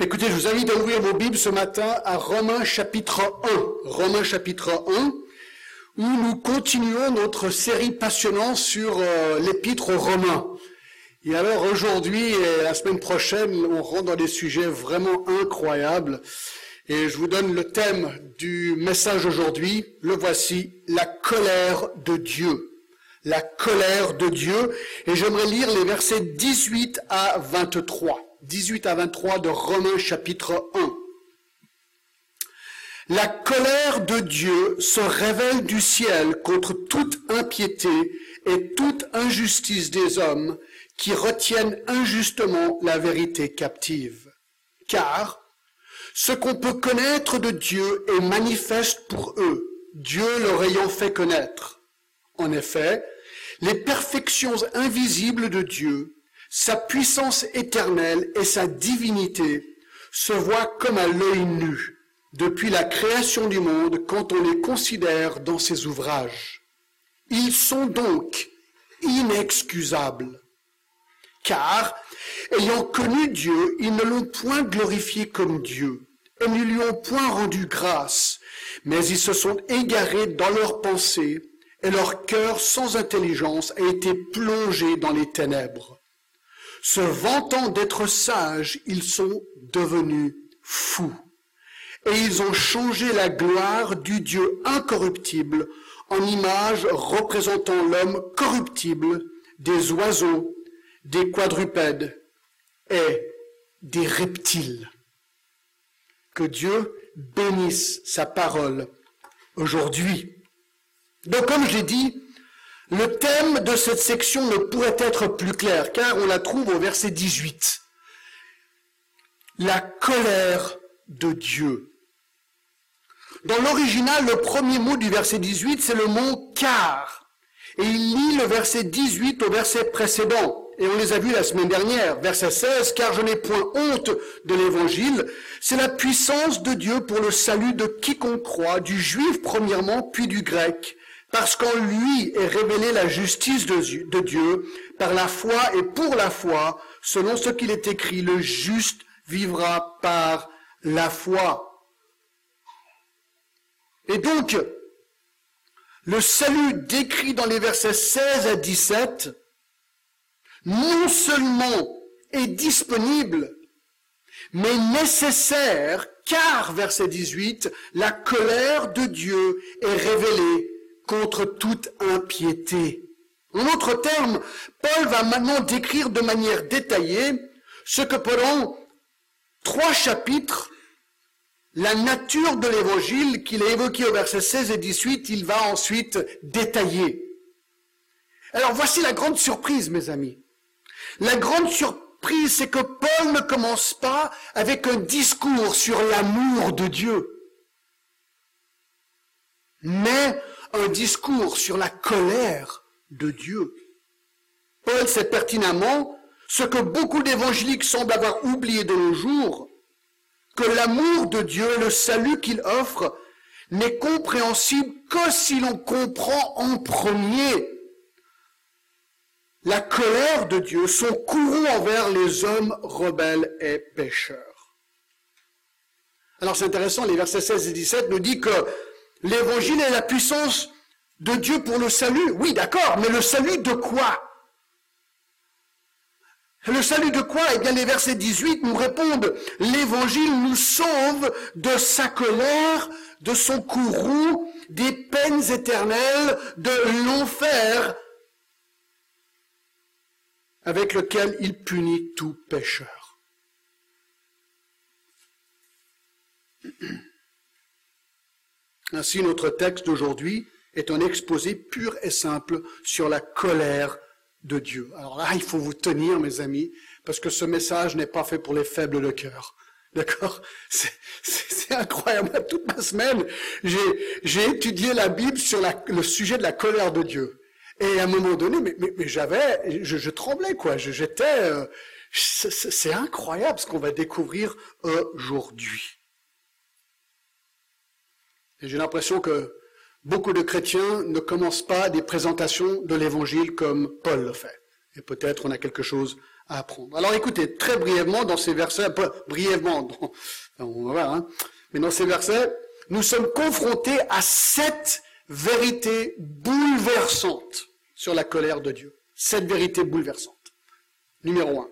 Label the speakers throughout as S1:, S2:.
S1: Écoutez, je vous invite à ouvrir vos Bibles ce matin à Romains chapitre 1. Romains chapitre 1, où nous continuons notre série passionnante sur euh, l'épître aux Romains. Et alors aujourd'hui et la semaine prochaine, on rentre dans des sujets vraiment incroyables. Et je vous donne le thème du message aujourd'hui. Le voici, la colère de Dieu. La colère de Dieu. Et j'aimerais lire les versets 18 à 23. 18 à 23 de Romains chapitre 1. La colère de Dieu se révèle du ciel contre toute impiété et toute injustice des hommes qui retiennent injustement la vérité captive. Car ce qu'on peut connaître de Dieu est manifeste pour eux, Dieu leur ayant fait connaître. En effet, les perfections invisibles de Dieu, sa puissance éternelle et sa divinité se voient comme à l'œil nu depuis la création du monde quand on les considère dans ses ouvrages. Ils sont donc inexcusables, car, ayant connu Dieu, ils ne l'ont point glorifié comme Dieu, et ne lui ont point rendu grâce, mais ils se sont égarés dans leurs pensées, et leur cœur sans intelligence a été plongé dans les ténèbres. Se vantant d'être sages, ils sont devenus fous. Et ils ont changé la gloire du Dieu incorruptible en image représentant l'homme corruptible, des oiseaux, des quadrupèdes et des reptiles. Que Dieu bénisse sa parole aujourd'hui. Donc comme j'ai dit, le thème de cette section ne pourrait être plus clair, car on la trouve au verset 18. La colère de Dieu. Dans l'original, le premier mot du verset 18, c'est le mot car. Et il lit le verset 18 au verset précédent. Et on les a vus la semaine dernière. Verset 16, car je n'ai point honte de l'évangile. C'est la puissance de Dieu pour le salut de quiconque croit, du juif premièrement, puis du grec parce qu'en lui est révélée la justice de Dieu par la foi et pour la foi, selon ce qu'il est écrit, le juste vivra par la foi. Et donc, le salut décrit dans les versets 16 à 17, non seulement est disponible, mais nécessaire, car, verset 18, la colère de Dieu est révélée contre toute impiété. En d'autres termes, Paul va maintenant décrire de manière détaillée ce que pendant trois chapitres, la nature de l'évangile qu'il a évoqué au verset 16 et 18, il va ensuite détailler. Alors voici la grande surprise, mes amis. La grande surprise, c'est que Paul ne commence pas avec un discours sur l'amour de Dieu, mais un discours sur la colère de Dieu. Paul sait pertinemment ce que beaucoup d'évangéliques semblent avoir oublié de nos jours, que l'amour de Dieu, le salut qu'il offre, n'est compréhensible que si l'on comprend en premier la colère de Dieu, son courroux envers les hommes rebelles et pécheurs. Alors c'est intéressant, les versets 16 et 17 nous disent que L'évangile est la puissance de Dieu pour le salut. Oui, d'accord, mais le salut de quoi? Le salut de quoi? Eh bien, les versets 18 nous répondent, l'évangile nous sauve de sa colère, de son courroux, des peines éternelles, de l'enfer avec lequel il punit tout pécheur. Ainsi, notre texte d'aujourd'hui est un exposé pur et simple sur la colère de Dieu. Alors là, il faut vous tenir, mes amis, parce que ce message n'est pas fait pour les faibles de cœur. D'accord? C'est incroyable. Toute ma semaine, j'ai étudié la Bible sur le sujet de la colère de Dieu. Et à un moment donné, mais, j'avais, je, tremblais, quoi. J'étais... Euh, c'est incroyable ce qu'on va découvrir aujourd'hui. Et j'ai l'impression que beaucoup de chrétiens ne commencent pas des présentations de l'évangile comme Paul le fait. Et peut-être on a quelque chose à apprendre. Alors écoutez, très brièvement dans ces versets, brièvement, on va voir, hein, mais dans ces versets, nous sommes confrontés à sept vérités bouleversantes sur la colère de Dieu. Sept vérités bouleversantes. Numéro un,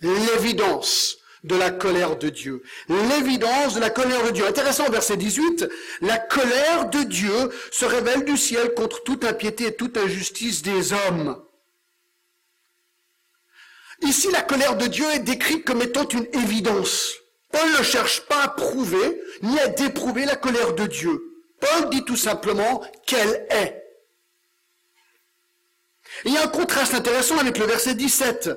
S1: l'évidence de la colère de Dieu. L'évidence de la colère de Dieu. Intéressant, verset 18, la colère de Dieu se révèle du ciel contre toute impiété et toute injustice des hommes. Ici, la colère de Dieu est décrite comme étant une évidence. Paul ne cherche pas à prouver ni à déprouver la colère de Dieu. Paul dit tout simplement qu'elle est. il y a un contraste intéressant avec le verset 17.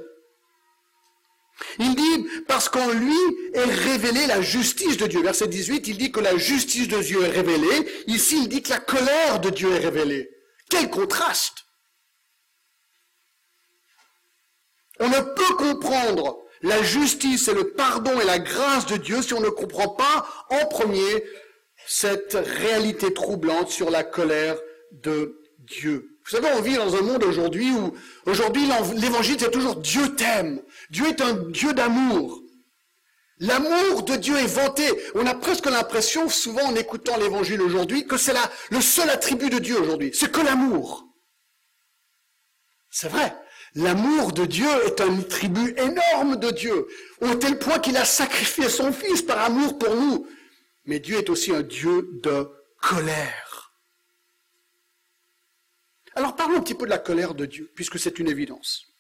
S1: Il dit, parce qu'en lui est révélée la justice de Dieu. Verset 18, il dit que la justice de Dieu est révélée. Ici, il dit que la colère de Dieu est révélée. Quel contraste On ne peut comprendre la justice et le pardon et la grâce de Dieu si on ne comprend pas en premier cette réalité troublante sur la colère de Dieu. Vous savez, on vit dans un monde aujourd'hui où, aujourd'hui, l'évangile, c'est toujours Dieu t'aime. Dieu est un Dieu d'amour. L'amour de Dieu est vanté. On a presque l'impression, souvent en écoutant l'évangile aujourd'hui, que c'est le seul attribut de Dieu aujourd'hui. C'est que l'amour. C'est vrai. L'amour de Dieu est un attribut énorme de Dieu, au tel point qu'il a sacrifié son Fils par amour pour nous. Mais Dieu est aussi un Dieu de colère. Alors parlons un petit peu de la colère de Dieu, puisque c'est une évidence.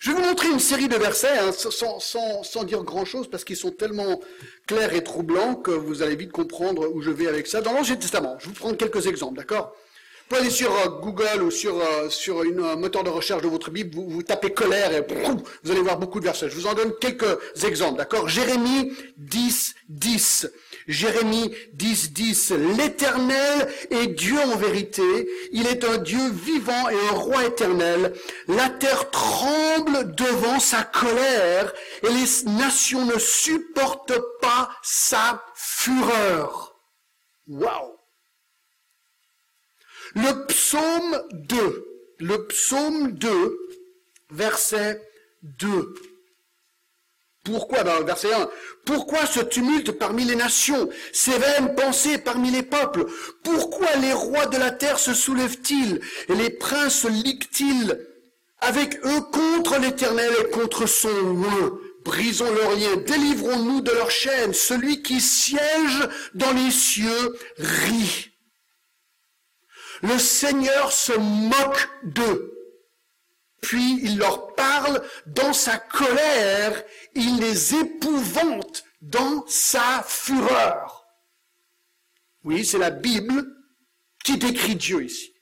S1: Je vais vous montrer une série de versets, hein, sans, sans, dire grand-chose, parce qu'ils sont tellement clairs et troublants que vous allez vite comprendre où je vais avec ça. Dans l'Ancien Testament, je vais vous prendre quelques exemples, d'accord? Vous aller sur euh, Google ou sur, euh, sur un moteur de recherche de votre Bible, vous, vous tapez colère et vous allez voir beaucoup de versets. Je vous en donne quelques exemples, d'accord? Jérémie 10, 10. Jérémie 10, 10. L'Éternel est Dieu en vérité. Il est un Dieu vivant et un roi éternel. La terre tremble devant sa colère et les nations ne supportent pas sa fureur. Waouh le psaume 2, le psaume 2, verset 2. Pourquoi? Dans le verset 1 Pourquoi ce tumulte parmi les nations, ces vaines pensées parmi les peuples? Pourquoi les rois de la terre se soulèvent-ils et les princes se liguent-ils avec eux contre l'Éternel et contre son loin Brisons leurs liens, délivrons-nous de leurs chaînes. Celui qui siège dans les cieux rit. Le Seigneur se moque d'eux. Puis il leur parle dans sa colère, il les épouvante dans sa fureur. Oui, c'est la Bible qui décrit Dieu ici.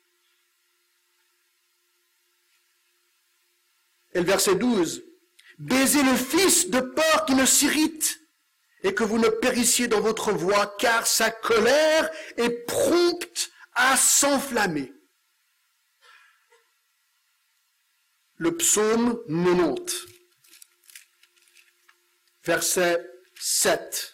S1: Et le verset 12. Baisez le Fils de peur qu'il ne s'irrite et que vous ne périssiez dans votre voie, car sa colère est prompte à s'enflammer. Le psaume 90, verset 7.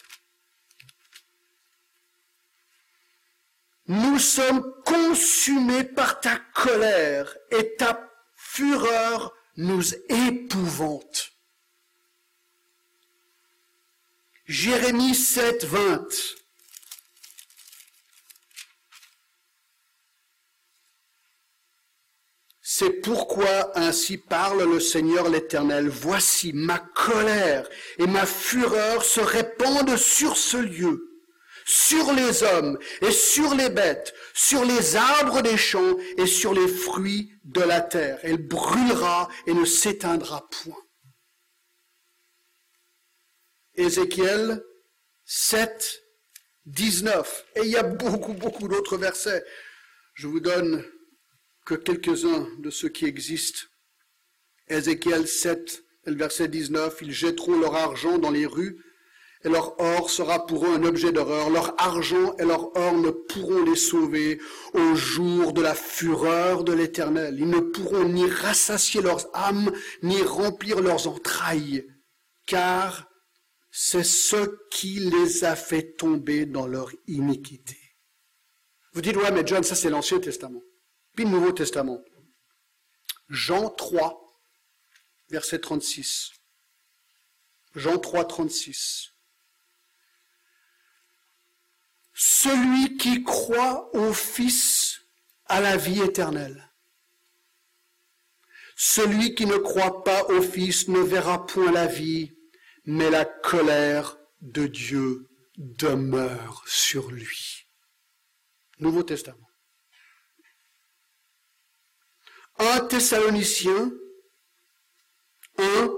S1: Nous sommes consumés par ta colère et ta fureur nous épouvante. Jérémie 7, 20. C'est pourquoi ainsi parle le Seigneur l'Éternel. Voici ma colère et ma fureur se répandent sur ce lieu, sur les hommes et sur les bêtes, sur les arbres des champs et sur les fruits de la terre. Elle brûlera et ne s'éteindra point. Ézéchiel 7, 19. Et il y a beaucoup, beaucoup d'autres versets. Je vous donne que quelques-uns de ceux qui existent. Ézéchiel 7, le verset 19, ils jetteront leur argent dans les rues, et leur or sera pour eux un objet d'horreur. Leur argent et leur or ne pourront les sauver au jour de la fureur de l'Éternel. Ils ne pourront ni rassasier leurs âmes, ni remplir leurs entrailles, car c'est ce qui les a fait tomber dans leur iniquité. Vous dites, ouais, mais John, ça c'est l'Ancien Testament. Puis le Nouveau Testament. Jean 3, verset 36. Jean 3, 36. Celui qui croit au Fils a la vie éternelle. Celui qui ne croit pas au Fils ne verra point la vie, mais la colère de Dieu demeure sur lui. Nouveau Testament. Un Thessaloniciens 1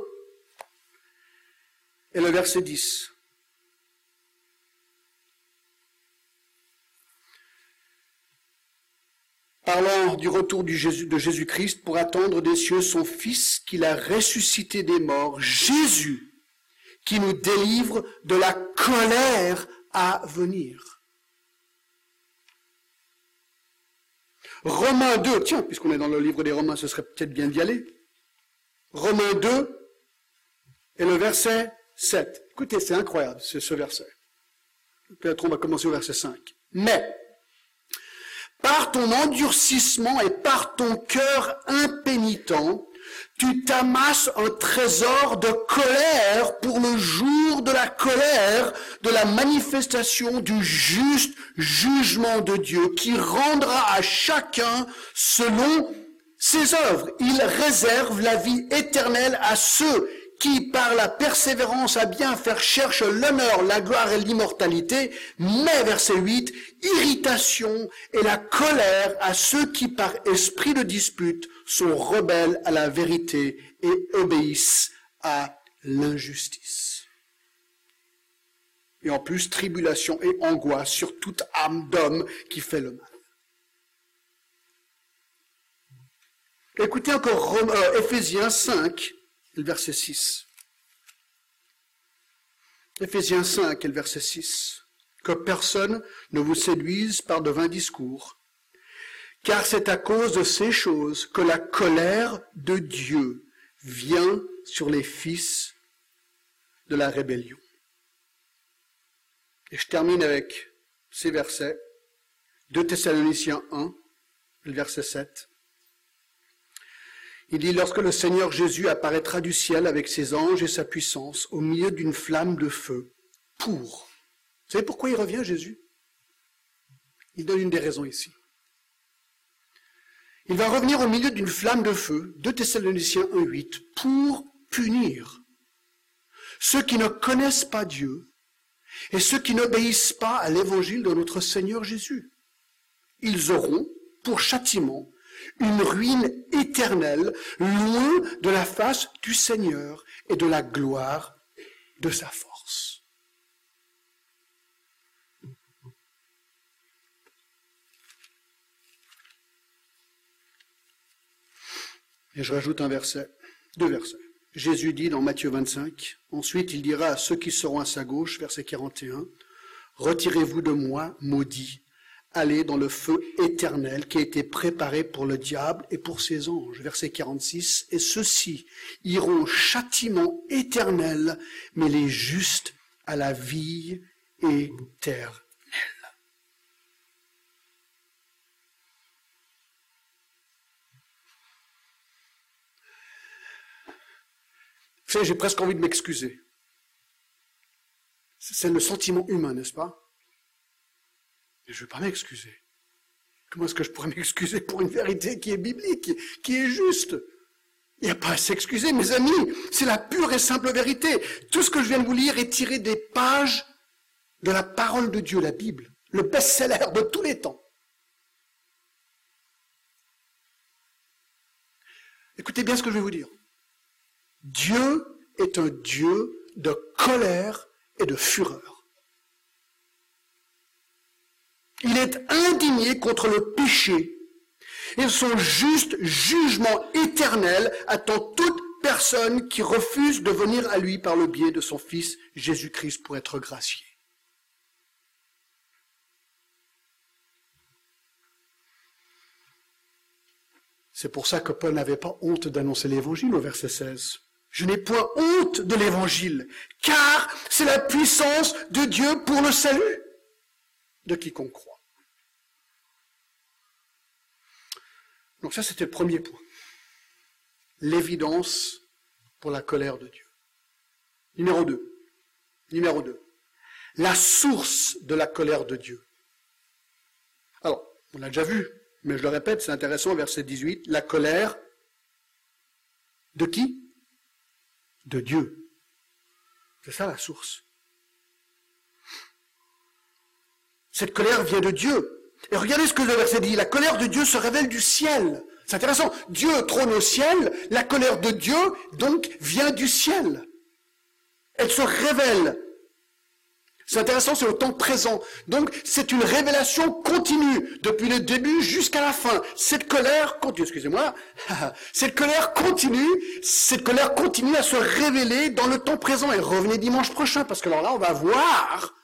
S1: et le verset 10. Parlant du retour de Jésus-Christ pour attendre des cieux son Fils qu'il a ressuscité des morts, Jésus, qui nous délivre de la colère à venir. Romains 2, tiens, puisqu'on est dans le livre des Romains, ce serait peut-être bien d'y aller. Romains 2 et le verset 7. Écoutez, c'est incroyable ce, ce verset. Peut-être on va commencer au verset 5. Mais, par ton endurcissement et par ton cœur impénitent, tu t'amasses un trésor de colère pour le jour de la colère, de la manifestation du juste jugement de Dieu qui rendra à chacun selon ses œuvres. Il réserve la vie éternelle à ceux qui, par la persévérance à bien faire, cherchent l'honneur, la gloire et l'immortalité, mais, verset 8, irritation et la colère à ceux qui, par esprit de dispute, sont rebelles à la vérité et obéissent à l'injustice. Et en plus, tribulation et angoisse sur toute âme d'homme qui fait le mal. Écoutez encore euh, Ephésiens 5, le verset 6. Éphésiens 5 et le verset 6. Que personne ne vous séduise par de vains discours, car c'est à cause de ces choses que la colère de Dieu vient sur les fils de la rébellion. Et je termine avec ces versets. 2 Thessaloniciens 1, le verset 7. Il dit, lorsque le Seigneur Jésus apparaîtra du ciel avec ses anges et sa puissance au milieu d'une flamme de feu, pour. Vous savez pourquoi il revient, Jésus? Il donne une des raisons ici. Il va revenir au milieu d'une flamme de feu, 2 Thessaloniciens 1.8, pour punir ceux qui ne connaissent pas Dieu et ceux qui n'obéissent pas à l'évangile de notre Seigneur Jésus. Ils auront, pour châtiment, une ruine éternelle, loin de la face du Seigneur et de la gloire de sa force. Et je rajoute un verset, deux versets. Jésus dit dans Matthieu 25, ensuite il dira à ceux qui seront à sa gauche, verset 41, Retirez-vous de moi, maudits, aller dans le feu éternel qui a été préparé pour le diable et pour ses anges. Verset 46. Et ceux-ci iront châtiment éternel, mais les justes à la vie éternelle. Vous savez, j'ai presque envie de m'excuser. C'est le sentiment humain, n'est-ce pas? Je ne vais pas m'excuser. Comment est-ce que je pourrais m'excuser pour une vérité qui est biblique, qui est juste? Il n'y a pas à s'excuser, mes amis. C'est la pure et simple vérité. Tout ce que je viens de vous lire est tiré des pages de la parole de Dieu, la Bible, le best-seller de tous les temps. Écoutez bien ce que je vais vous dire. Dieu est un Dieu de colère et de fureur. Il est indigné contre le péché. Et son juste jugement éternel attend toute personne qui refuse de venir à lui par le biais de son Fils Jésus-Christ pour être gracié. C'est pour ça que Paul n'avait pas honte d'annoncer l'évangile au verset 16. Je n'ai point honte de l'évangile, car c'est la puissance de Dieu pour le salut de quiconque croit. Donc ça, c'était le premier point. L'évidence pour la colère de Dieu. Numéro 2. Numéro 2. La source de la colère de Dieu. Alors, on l'a déjà vu, mais je le répète, c'est intéressant, verset 18. La colère de qui? De Dieu. C'est ça la source. Cette colère vient de Dieu. Et regardez ce que le verset dit. La colère de Dieu se révèle du ciel. C'est intéressant. Dieu trône au ciel. La colère de Dieu, donc, vient du ciel. Elle se révèle. C'est intéressant, c'est au temps présent. Donc, c'est une révélation continue, depuis le début jusqu'à la fin. Cette colère continue, excusez-moi, cette colère continue, cette colère continue à se révéler dans le temps présent. Et revenez dimanche prochain, parce que alors là, on va voir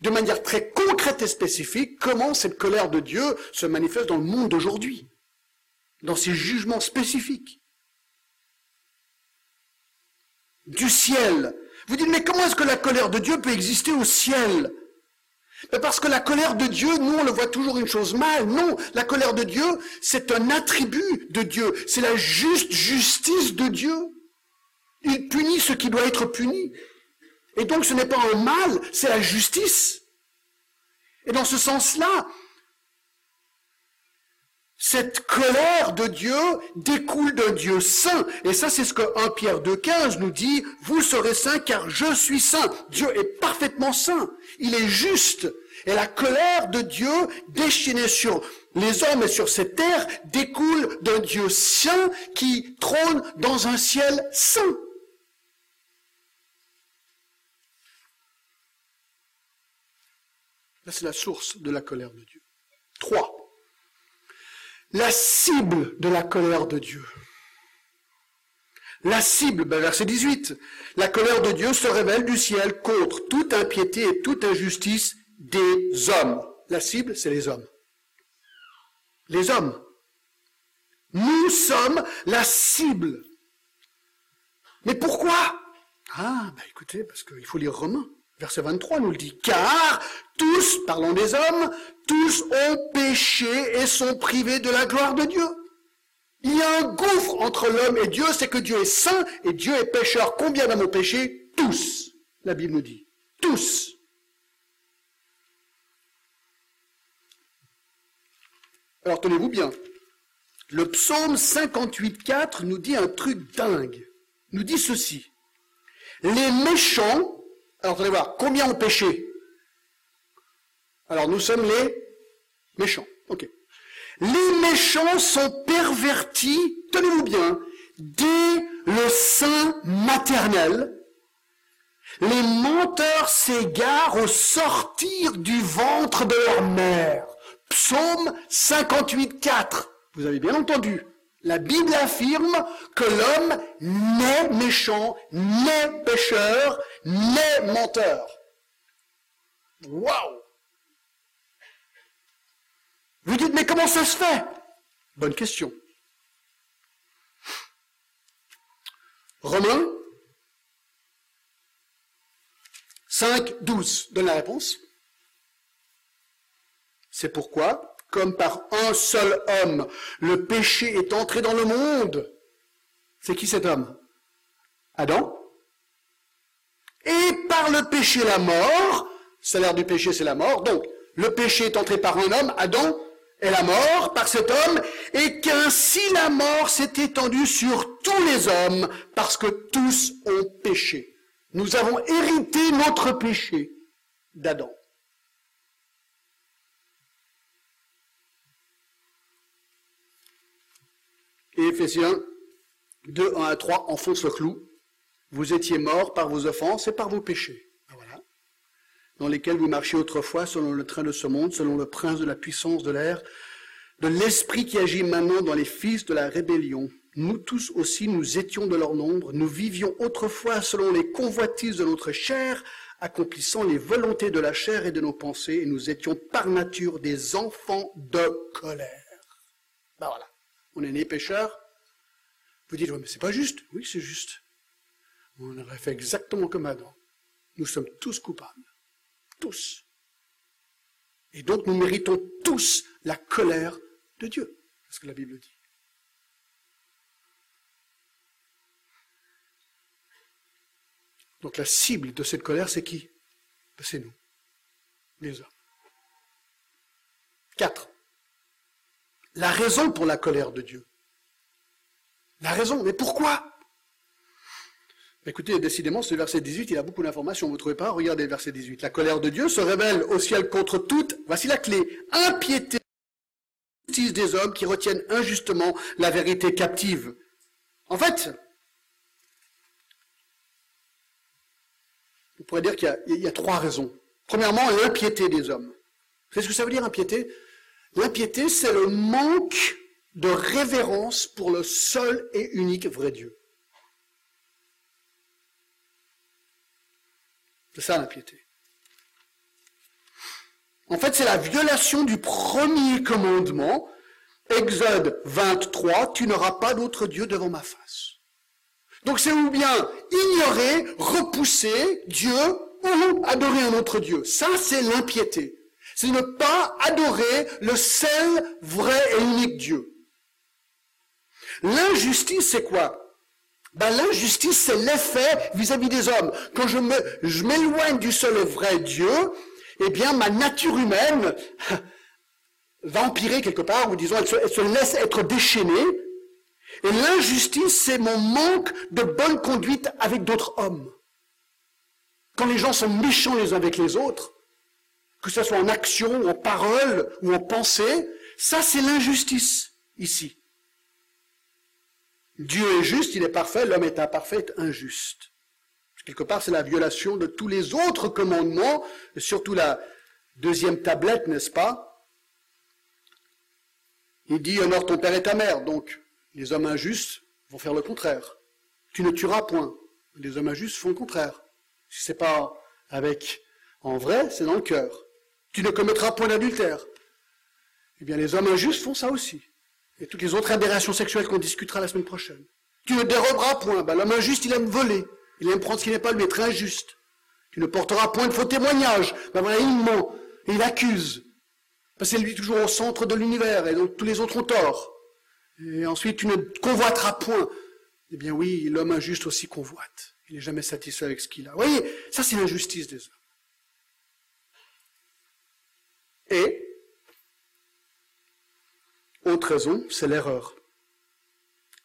S1: de manière très concrète et spécifique comment cette colère de Dieu se manifeste dans le monde d'aujourd'hui, dans ses jugements spécifiques. Du ciel. Vous dites, mais comment est-ce que la colère de Dieu peut exister au ciel? Parce que la colère de Dieu, nous, on le voit toujours une chose mal. Non, la colère de Dieu, c'est un attribut de Dieu. C'est la juste justice de Dieu. Il punit ce qui doit être puni. Et donc ce n'est pas un mal, c'est la justice. Et dans ce sens-là, cette colère de Dieu découle d'un Dieu saint. Et ça, c'est ce que 1 Pierre 2,15 nous dit, vous serez saints car je suis saint. Dieu est parfaitement saint. Il est juste. Et la colère de Dieu déchaînée sur les hommes et sur cette terre découle d'un Dieu saint qui trône dans un ciel saint. Là, c'est la source de la colère de Dieu. Trois. La cible de la colère de Dieu. La cible, ben verset 18. La colère de Dieu se révèle du ciel contre toute impiété et toute injustice des hommes. La cible, c'est les hommes. Les hommes. Nous sommes la cible. Mais pourquoi? Ah, ben écoutez, parce qu'il faut lire Romains. Verset 23 nous le dit. Car tous, parlons des hommes, tous ont péché et sont privés de la gloire de Dieu. Il y a un gouffre entre l'homme et Dieu, c'est que Dieu est saint et Dieu est pécheur. Combien d'hommes ont péché? Tous, la Bible nous dit. Tous. Alors tenez-vous bien. Le psaume 58.4 nous dit un truc dingue. Nous dit ceci. Les méchants alors, vous allez voir, combien ont péché? Alors, nous sommes les méchants. Ok. Les méchants sont pervertis, tenez-vous bien, dès le sein maternel. Les menteurs s'égarent au sortir du ventre de leur mère. Psaume 58, 4. Vous avez bien entendu. La Bible affirme que l'homme n'est méchant, n'est pécheur, n'est menteur. Waouh Vous dites, mais comment ça se fait? Bonne question. Romains 5, 12 donne la réponse. C'est pourquoi comme par un seul homme, le péché est entré dans le monde. C'est qui cet homme? Adam. Et par le péché, la mort. Salaire du péché, c'est la mort. Donc, le péché est entré par un homme, Adam, et la mort par cet homme, et qu'ainsi la mort s'est étendue sur tous les hommes, parce que tous ont péché. Nous avons hérité notre péché d'Adam. Et Éphésiens 2, 1 à 3 enfonce le clou. Vous étiez morts par vos offenses et par vos péchés. Ben voilà. Dans lesquels vous marchiez autrefois selon le train de ce monde, selon le prince de la puissance de l'air, de l'esprit qui agit maintenant dans les fils de la rébellion. Nous tous aussi, nous étions de leur nombre, nous vivions autrefois selon les convoitises de notre chair, accomplissant les volontés de la chair et de nos pensées, et nous étions par nature des enfants de colère. Ben voilà on est né pécheur. Vous dites, mais c'est pas juste. Oui, c'est juste. On aurait fait exactement comme Adam. Nous sommes tous coupables. Tous. Et donc nous méritons tous la colère de Dieu. C'est ce que la Bible dit. Donc la cible de cette colère, c'est qui? Ben, C'est nous, les hommes. Quatre. La raison pour la colère de Dieu. La raison, mais pourquoi? Écoutez, décidément, ce verset 18, il a beaucoup d'informations, vous ne trouvez pas? Regardez le verset 18. La colère de Dieu se révèle au ciel contre toute, voici la clé, impiété des hommes qui retiennent injustement la vérité captive. En fait, on pourrait dire qu'il y, a trois raisons. Premièrement, l'impiété des hommes. Savez ce que ça veut dire, impiété? L'impiété, c'est le manque de révérence pour le seul et unique vrai Dieu. C'est ça l'impiété. En fait, c'est la violation du premier commandement, Exode 23, tu n'auras pas d'autre Dieu devant ma face. Donc c'est ou bien ignorer, repousser Dieu ou adorer un autre Dieu. Ça, c'est l'impiété. C'est ne pas adorer le seul, vrai et unique Dieu. L'injustice, c'est quoi? Ben, L'injustice, c'est l'effet vis-à-vis des hommes. Quand je, me, je m'éloigne du seul vrai Dieu, eh bien, ma nature humaine va empirer quelque part, ou disons, elle se, laisse être déchaînée. Et l'injustice, c'est mon manque de bonne conduite avec d'autres hommes. Quand les gens sont méchants les uns avec les autres, que ce soit en action, en parole ou en pensée, ça c'est l'injustice ici. Dieu est juste, il est parfait, l'homme est imparfait, injuste. Quelque part, c'est la violation de tous les autres commandements, surtout la deuxième tablette, n'est-ce pas? Il dit honore ton père et ta mère. Donc, les hommes injustes vont faire le contraire. Tu ne tueras point. Les hommes injustes font le contraire. Si c'est pas avec en vrai, c'est dans le cœur. Tu ne commettras point d'adultère. Eh bien, les hommes injustes font ça aussi. Et toutes les autres aberrations sexuelles qu'on discutera la semaine prochaine. Tu ne déroberas point. Ben, l'homme injuste, il aime voler. Il aime prendre ce qui n'est pas lui, être injuste. Tu ne porteras point de faux témoignages. Ben voilà, il ment. Et il accuse. Parce que c'est lui toujours au centre de l'univers, et donc tous les autres ont tort. Et ensuite, tu ne convoiteras point. Eh bien oui, l'homme injuste aussi convoite. Il n'est jamais satisfait avec ce qu'il a. Vous voyez, ça c'est l'injustice des hommes. Et, autre raison, c'est l'erreur.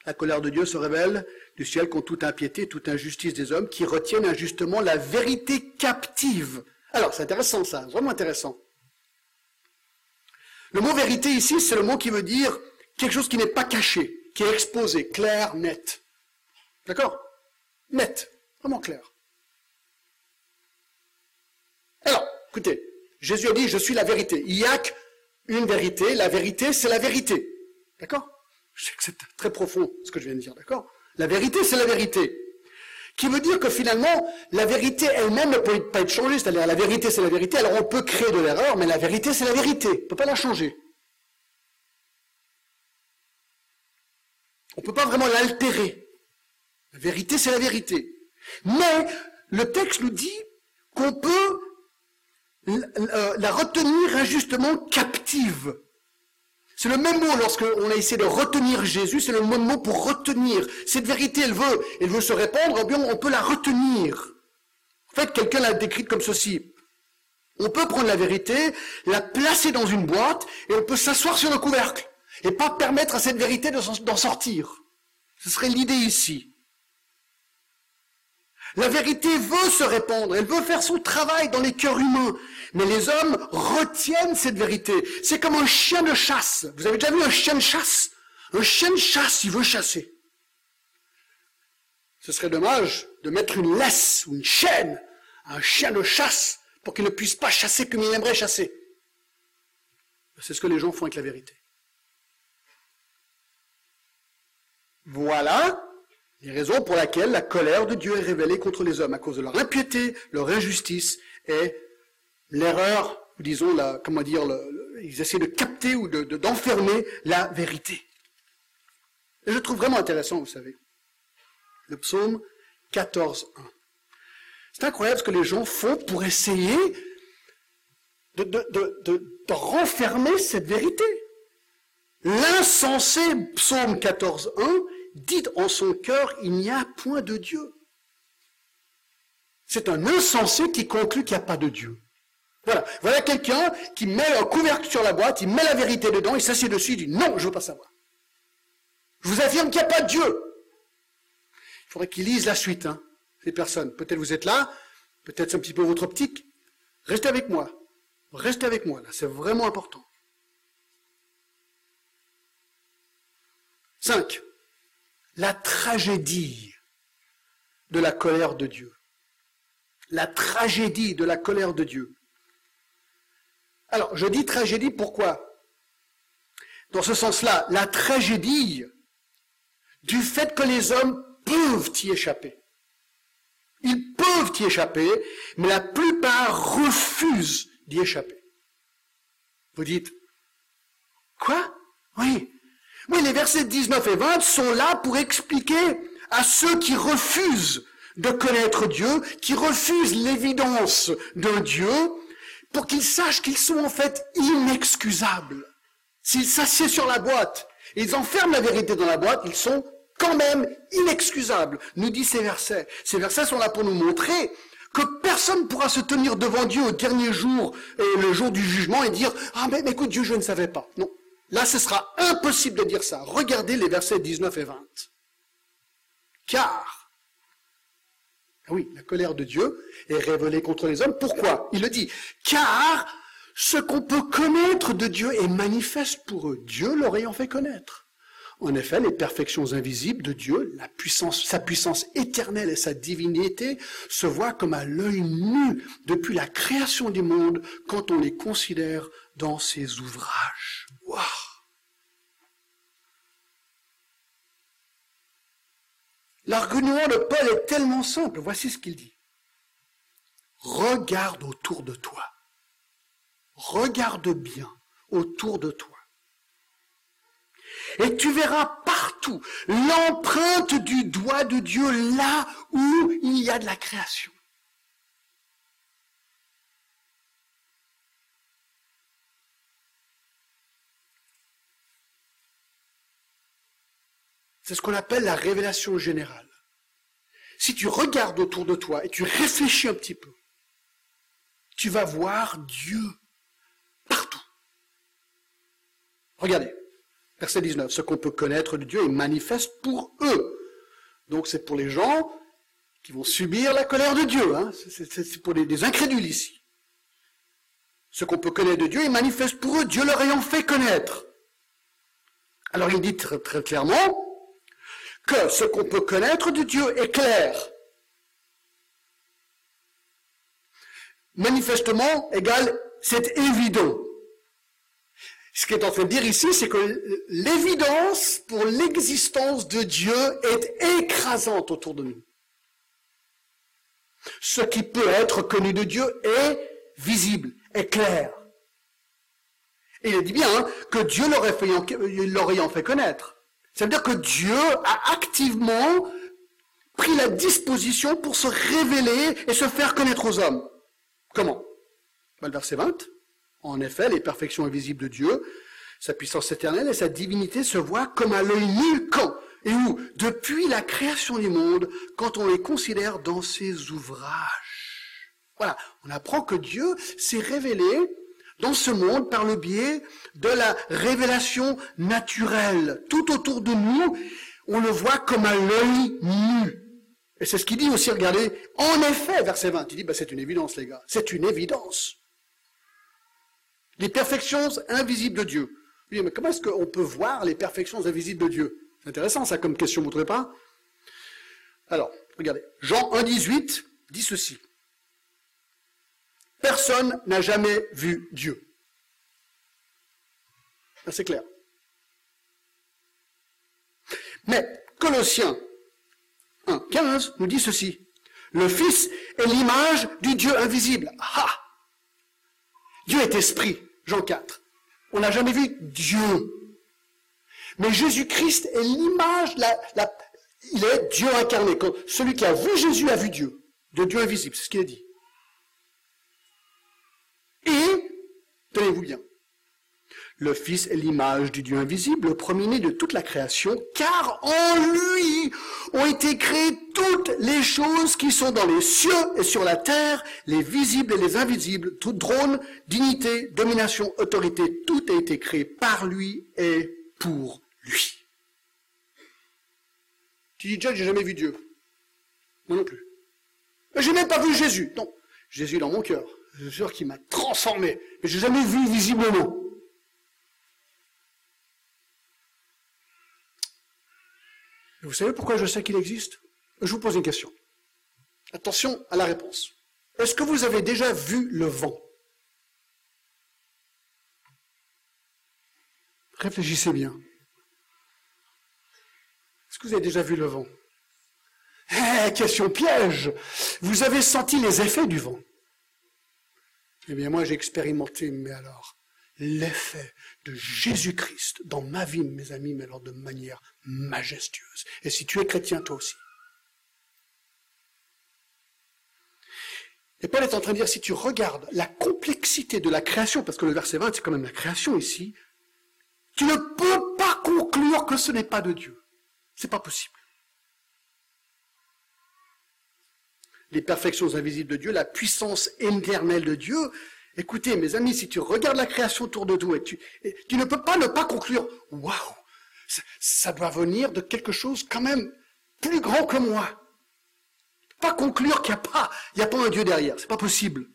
S1: La colère de Dieu se révèle du ciel contre toute impiété, toute injustice des hommes qui retiennent injustement la vérité captive. Alors, c'est intéressant ça, vraiment intéressant. Le mot vérité ici, c'est le mot qui veut dire quelque chose qui n'est pas caché, qui est exposé, clair, net. D'accord? Net, vraiment clair. Alors, écoutez, Jésus a dit, je suis la vérité. Il qu'une vérité, la vérité, c'est la vérité. D'accord? Je sais que c'est très profond ce que je viens de dire, d'accord? La vérité, c'est la vérité. Qui veut dire que finalement, la vérité elle-même ne peut pas être changée. C'est-à-dire, la vérité, c'est la vérité. Alors, on peut créer de l'erreur, mais la vérité, c'est la vérité. On ne peut pas la changer. On ne peut pas vraiment l'altérer. La vérité, c'est la vérité. Mais le texte nous dit qu'on peut la retenir injustement captive. C'est le même mot lorsqu'on a essayé de retenir Jésus, c'est le même mot pour retenir. Cette vérité, elle veut, elle veut se répandre, bien on peut la retenir. En fait, quelqu'un l'a décrite comme ceci. On peut prendre la vérité, la placer dans une boîte, et on peut s'asseoir sur le couvercle, et pas permettre à cette vérité d'en sortir. Ce serait l'idée ici. La vérité veut se répandre, elle veut faire son travail dans les cœurs humains. Mais les hommes retiennent cette vérité. C'est comme un chien de chasse. Vous avez déjà vu un chien de chasse? Un chien de chasse, il veut chasser. Ce serait dommage de mettre une laisse ou une chaîne à un chien de chasse pour qu'il ne puisse pas chasser comme il aimerait chasser. C'est ce que les gens font avec la vérité. Voilà les raisons pour lesquelles la colère de Dieu est révélée contre les hommes, à cause de leur impiété, leur injustice et l'erreur, disons, la, comment dire, ils essaient de capter ou d'enfermer la vérité. Et je trouve vraiment intéressant, vous savez, le psaume 14.1. C'est incroyable ce que les gens font pour essayer de, de renfermer cette vérité. L'insensé psaume 14.1 dit en son cœur, il n'y a point de Dieu. C'est un insensé qui conclut qu'il n'y a pas de Dieu. Voilà. Voilà quelqu'un qui met un couvercle sur la boîte, il met la vérité dedans, il s'assied dessus, il dit non, je veux pas savoir. Je vous affirme qu'il n'y a pas de Dieu. Il faudrait qu'il lise la suite, hein, ces personnes. Peut-être vous êtes là, peut-être c'est un petit peu votre optique. Restez avec moi. Restez avec moi, là, c'est vraiment important. 5. La tragédie de la colère de Dieu. La tragédie de la colère de Dieu. Alors, je dis tragédie pourquoi? Dans ce sens-là, la tragédie du fait que les hommes peuvent y échapper. Ils peuvent y échapper, mais la plupart refusent d'y échapper. Vous dites, quoi? Oui. Oui, les versets 19 et 20 sont là pour expliquer à ceux qui refusent de connaître Dieu, qui refusent l'évidence d'un Dieu, pour qu'ils sachent qu'ils sont en fait inexcusables. S'ils s'assiedent sur la boîte et ils enferment la vérité dans la boîte, ils sont quand même inexcusables, nous dit ces versets. Ces versets sont là pour nous montrer que personne ne pourra se tenir devant Dieu au dernier jour, et le jour du jugement, et dire Ah, mais écoute, Dieu, je ne savais pas. Non. Là, ce sera impossible de dire ça. Regardez les versets 19 et 20. Car ah oui, la colère de Dieu est révélée contre les hommes. Pourquoi? Il le dit. Car ce qu'on peut connaître de Dieu est manifeste pour eux, Dieu leur ayant fait connaître. En effet, les perfections invisibles de Dieu, sa puissance éternelle et sa divinité se voient comme à l'œil nu depuis la création du monde quand on les considère dans ses ouvrages. L'argument de Paul est tellement simple. Voici ce qu'il dit. Regarde autour de toi. Regarde bien autour de toi. Et tu verras partout l'empreinte du doigt de Dieu là où il y a de la création. C'est ce qu'on appelle la révélation générale. Si tu regardes autour de toi et tu réfléchis un petit peu, tu vas voir Dieu partout. Regardez, verset 19, ce qu'on peut connaître de Dieu est manifeste pour eux. Donc c'est pour les gens qui vont subir la colère de Dieu. Hein. C'est pour des incrédules ici. Ce qu'on peut connaître de Dieu est manifeste pour eux, Dieu leur ayant fait connaître. Alors il dit très clairement, que ce qu'on peut connaître de Dieu est clair. Manifestement c'est évident. Ce qu'il est en train de dire ici, c'est que l'évidence pour l'existence de Dieu est écrasante autour de nous. Ce qui peut être connu de Dieu est visible, est clair. Et il dit bien hein, que Dieu l'aurait ayant fait connaître. Ça veut dire que Dieu a activement pris la disposition pour se révéler et se faire connaître aux hommes. Comment? Ben, Le verset 20. En effet, les perfections invisibles de Dieu, sa puissance éternelle et sa divinité se voient comme à l'œil nu quand? Et où? Depuis la création du monde, quand on les considère dans ses ouvrages. Voilà, on apprend que Dieu s'est révélé dans ce monde par le biais de la révélation naturelle. Tout autour de nous, on le voit comme à l'œil nu. Et c'est ce qu'il dit aussi, regardez, en effet, verset 20, il dit, bah, c'est une évidence, les gars, c'est une évidence. Les perfections invisibles de Dieu. Oui, mais comment est-ce qu'on peut voir les perfections invisibles de Dieu? C'est intéressant, ça, comme question, vous ne pas? Alors, regardez, Jean 1, 18 dit ceci. Personne n'a jamais vu Dieu. C'est clair. Mais Colossiens 1, 15 nous dit ceci. Le Fils est l'image du Dieu invisible. Ah Dieu est esprit, Jean 4. On n'a jamais vu Dieu. Mais Jésus-Christ est l'image, il est Dieu incarné. Celui qui a vu Jésus a vu Dieu, de Dieu invisible, c'est ce qu'il a dit. Et, tenez-vous bien, Le Fils est l'image du Dieu invisible, le premier-né de toute la création, car en lui ont été créées toutes les choses qui sont dans les cieux et sur la terre, les visibles et les invisibles, tout drone, dignité, domination, autorité, tout a été créé par lui et pour lui. Tu dis, John, j'ai jamais vu Dieu. Moi non plus. J'ai même pas vu Jésus. Non, Jésus dans mon cœur. Je suis sûr qu'il m'a transformé. Mais j'ai jamais vu visiblement. vous savez pourquoi je sais qu'il existe? Je vous pose une question. Attention à la réponse. Est-ce que vous avez déjà vu le vent? Réfléchissez bien. Est-ce que vous avez déjà vu le vent? Eh, question piège Vous avez senti les effets du vent Eh bien, moi, j'ai expérimenté, mais alors, l'effet de Jésus-Christ dans ma vie, mes amis, mais alors de manière majestueuse. Et si tu es chrétien, toi aussi. Et Paul est en train de dire, si tu regardes la complexité de la création, parce que le verset 20, c'est quand même la création ici, tu ne peux pas conclure que ce n'est pas de Dieu. C'est pas possible. Les perfections invisibles de Dieu, la puissance éternelle de Dieu. Écoutez, mes amis, si tu regardes la création autour de toi, tu, ne peux pas ne pas conclure, waouh, ça, doit venir de quelque chose quand même plus grand que moi. Pas conclure qu'il n'y a pas, a pas un Dieu derrière. C'est pas possible.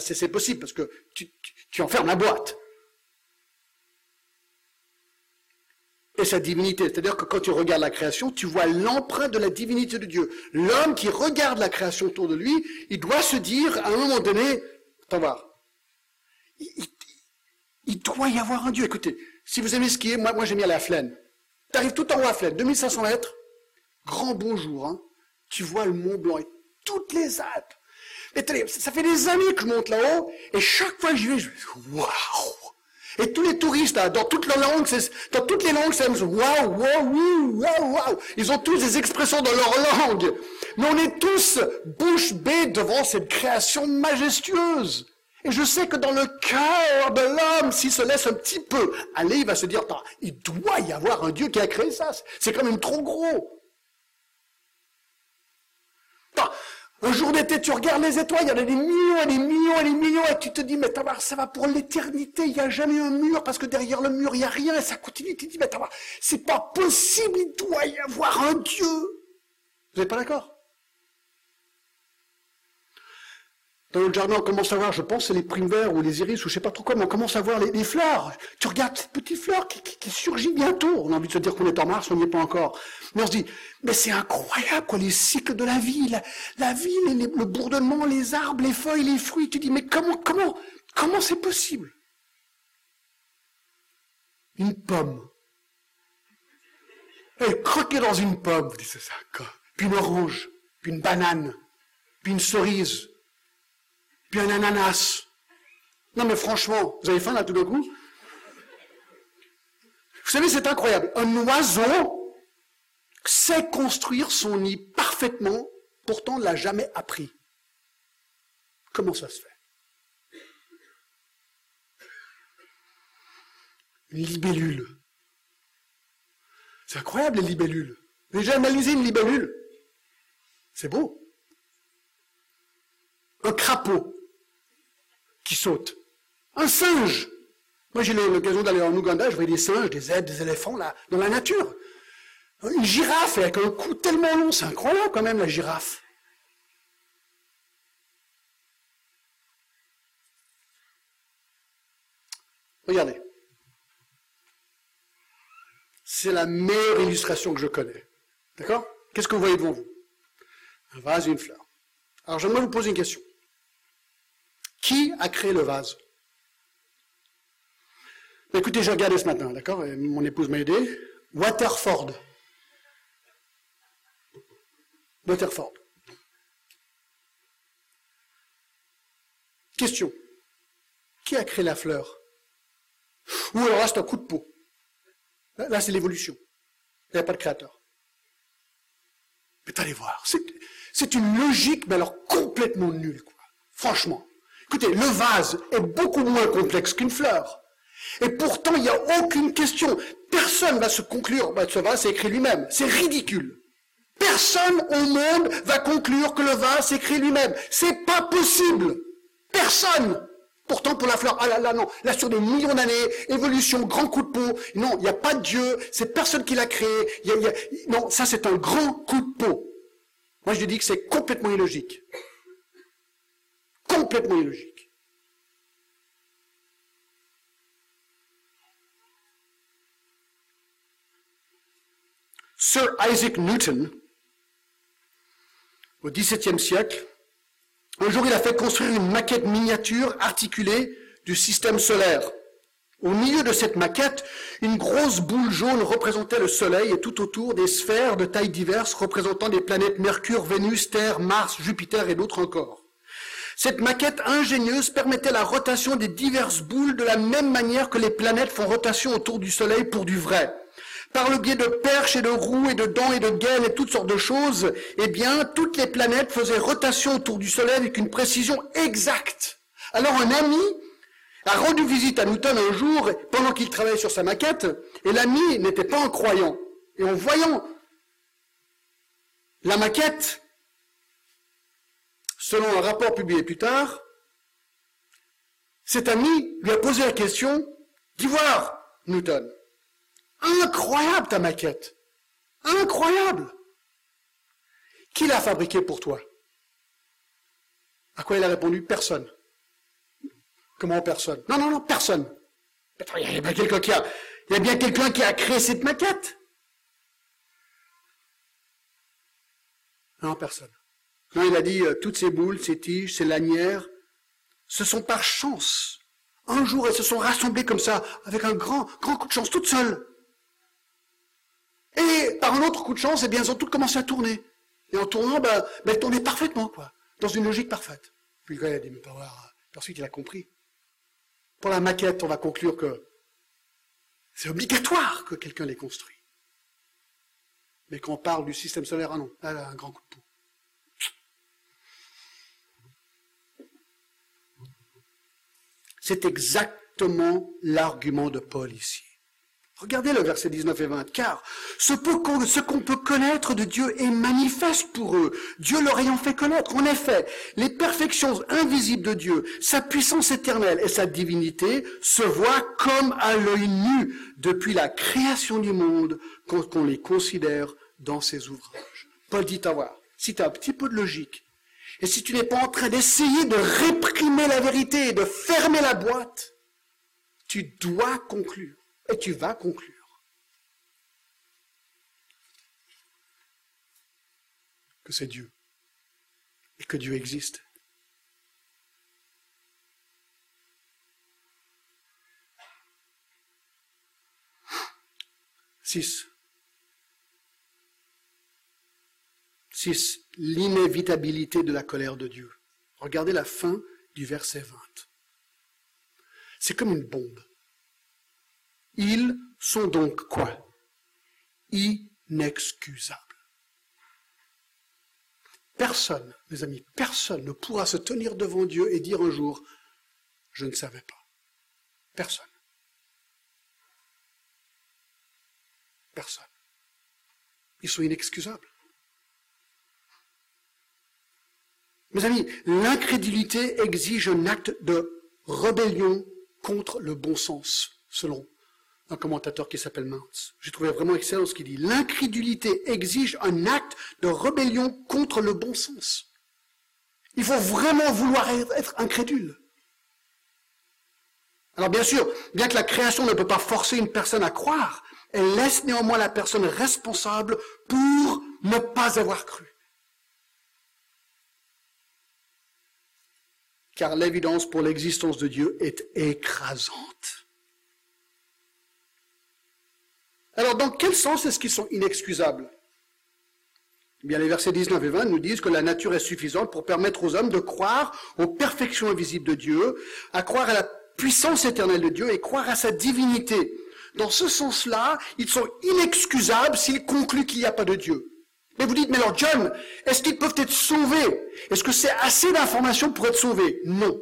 S1: C'est possible parce que tu enfermes la boîte. Sa divinité. C'est-à-dire que quand tu regardes la création, tu vois l'empreinte de la divinité de Dieu. L'homme qui regarde la création autour de lui, il doit se dire à un moment donné, attends voir, il, doit y avoir un Dieu. Écoutez, si vous aimez skier, moi, moi j'aime bien la Flaine. Tu arrives tout en haut à Flaine, 2500 mètres, grand bonjour, hein. tu vois le Mont Blanc et toutes les Alpes. Et ça fait des années que je monte là-haut, et chaque fois que j'y vais, je me dis, waouh et tous les touristes, dans toutes les langues, dans toutes les langues, c'est waouh, waouh, waouh, waouh. Ils ont tous des expressions dans leur langue. Mais on est tous bouche bée devant cette création majestueuse. Et je sais que dans le cœur de l'homme, s'il se laisse un petit peu aller, il va se dire, il doit y avoir un Dieu qui a créé ça. C'est quand même trop gros. Un jour d'été, tu regardes les étoiles, il y en a des millions et des millions et des millions, et tu te dis, mais ça va pour l'éternité, il n'y a jamais un mur, parce que derrière le mur, il n'y a rien, et ça continue, tu te dis, mais c'est pas possible, il doit y avoir un Dieu. Vous n'êtes pas d'accord? Dans notre jardin, on commence à voir, je pense, c'est les primes verts ou les iris ou je sais pas trop quoi, mais on commence à voir les, fleurs. Tu regardes cette petite fleur qui, surgit bientôt. On a envie de se dire qu'on est en mars, on n'y est pas encore. Mais on se dit, mais c'est incroyable, quoi, les cycles de la vie, la, vie, le bourdonnement, les arbres, les feuilles, les fruits. Tu dis, mais comment, comment, comment c'est possible? Une pomme. Elle croquée dans une pomme, vous dites ça, puis une orange, puis une banane, puis une cerise, puis un ananas. Non mais franchement, vous avez faim là tout d'un coup Vous savez, c'est incroyable. Un oiseau sait construire son nid parfaitement, pourtant ne l'a jamais appris. Comment ça se fait Une libellule. C'est incroyable les libellules. Vous avez déjà analysé une libellule? C'est beau. Un crapaud qui saute. Un singe. Moi, j'ai l'occasion d'aller en Ouganda, je vois des singes, des zèbres, des éléphants, là, dans la nature. Une girafe avec un cou tellement long, c'est incroyable quand même, la girafe. Regardez. C'est la meilleure illustration que je connais. D'accord? Qu'est-ce que vous voyez devant vous? Un vase et une fleur. Alors j'aimerais vous poser une question. Qui a créé le vase? Écoutez, j'ai regardé ce matin, d'accord? Mon épouse m'a aidé. Waterford. Waterford. Question. Qui a créé la fleur? Ou alors là, c'est un coup de peau. Là, c'est l'évolution. Il n'y a pas de créateur. Mais allez voir. C'est une logique, mais alors complètement nulle, quoi. Franchement. Écoutez, le vase est beaucoup moins complexe qu'une fleur. Et pourtant, il n'y a aucune question. Personne va se conclure, bah, ce vase écrit lui-même. C'est ridicule. Personne au monde va conclure que le vase écrit lui-même. C'est pas possible. Personne. Pourtant, pour la fleur, ah là là, non, là sur des millions d'années, évolution, grand coup de peau, non, il n'y a pas de Dieu, c'est personne qui l'a créé, non, ça c'est un grand coup de peau. Moi je dis que c'est complètement illogique. Complètement illogique. Sir Isaac Newton, au XVIIe siècle, un jour il a fait construire une maquette miniature articulée du système solaire. Au milieu de cette maquette, une grosse boule jaune représentait le Soleil et tout autour des sphères de tailles diverses représentant des planètes Mercure, Vénus, Terre, Mars, Jupiter et d'autres encore. Cette maquette ingénieuse permettait la rotation des diverses boules de la même manière que les planètes font rotation autour du Soleil pour du vrai par le biais de perches et de roues et de dents et de gaines et toutes sortes de choses, eh bien, toutes les planètes faisaient rotation autour du Soleil avec une précision exacte. Alors un ami a rendu visite à Newton un jour pendant qu'il travaillait sur sa maquette, et l'ami n'était pas un croyant. Et en voyant la maquette, selon un rapport publié plus tard, cet ami lui a posé la question, d'y voir, Newton. Incroyable ta maquette. Incroyable. Qui l'a fabriqué pour toi? À quoi il a répondu Personne. Comment personne? Non, non, non, personne. il y il y a bien quelqu'un qui a créé cette maquette. Non, personne. Non, il a dit, euh, toutes ces boules, ces tiges, ces lanières, ce sont par chance. Un jour, elles se sont rassemblées comme ça, avec un grand, grand coup de chance, toutes seules. Et par un autre coup de chance, eh bien, elles ont toutes commencé à tourner. Et en tournant, ben, ben elles tournaient parfaitement, quoi, dans une logique parfaite. Puis le gars, il a dit, mais pas voir. Ensuite, il a compris. Pour la maquette, on va conclure que c'est obligatoire que quelqu'un les construit. Mais quand on parle du système solaire, ah non, là, un grand coup de peau. C'est exactement l'argument de Paul ici. Regardez le verset 19 et 20. Car ce qu'on peut connaître de Dieu est manifeste pour eux, Dieu leur ayant fait connaître. En effet, les perfections invisibles de Dieu, sa puissance éternelle et sa divinité se voient comme à l'œil nu depuis la création du monde quand on les considère dans ses ouvrages. Paul dit à voir, si tu un petit peu de logique, et si tu n'es pas en train d'essayer de réprimer la vérité et de fermer la boîte, tu dois conclure et tu vas conclure que c'est Dieu et que Dieu existe. Six. L'inévitabilité de la colère de Dieu. Regardez la fin du verset 20. C'est comme une bombe. Ils sont donc quoi? Inexcusables. Personne, mes amis, personne ne pourra se tenir devant Dieu et dire un jour, je ne savais pas. Personne. Personne. Ils sont inexcusables. Mes amis, l'incrédulité exige un acte de rébellion contre le bon sens, selon un commentateur qui s'appelle Mintz. J'ai trouvé vraiment excellent ce qu'il dit. L'incrédulité exige un acte de rébellion contre le bon sens. Il faut vraiment vouloir être incrédule. Alors bien sûr, bien que la création ne peut pas forcer une personne à croire, elle laisse néanmoins la personne responsable pour ne pas avoir cru. Car l'évidence pour l'existence de Dieu est écrasante. Alors, dans quel sens est-ce qu'ils sont inexcusables? Eh Bien, les versets 19 et 20 nous disent que la nature est suffisante pour permettre aux hommes de croire aux perfections invisibles de Dieu, à croire à la puissance éternelle de Dieu et croire à sa divinité. Dans ce sens-là, ils sont inexcusables s'ils concluent qu'il n'y a pas de Dieu. Mais vous dites, mais alors John, est-ce qu'ils peuvent être sauvés? Est-ce que c'est assez d'informations pour être sauvés? Non.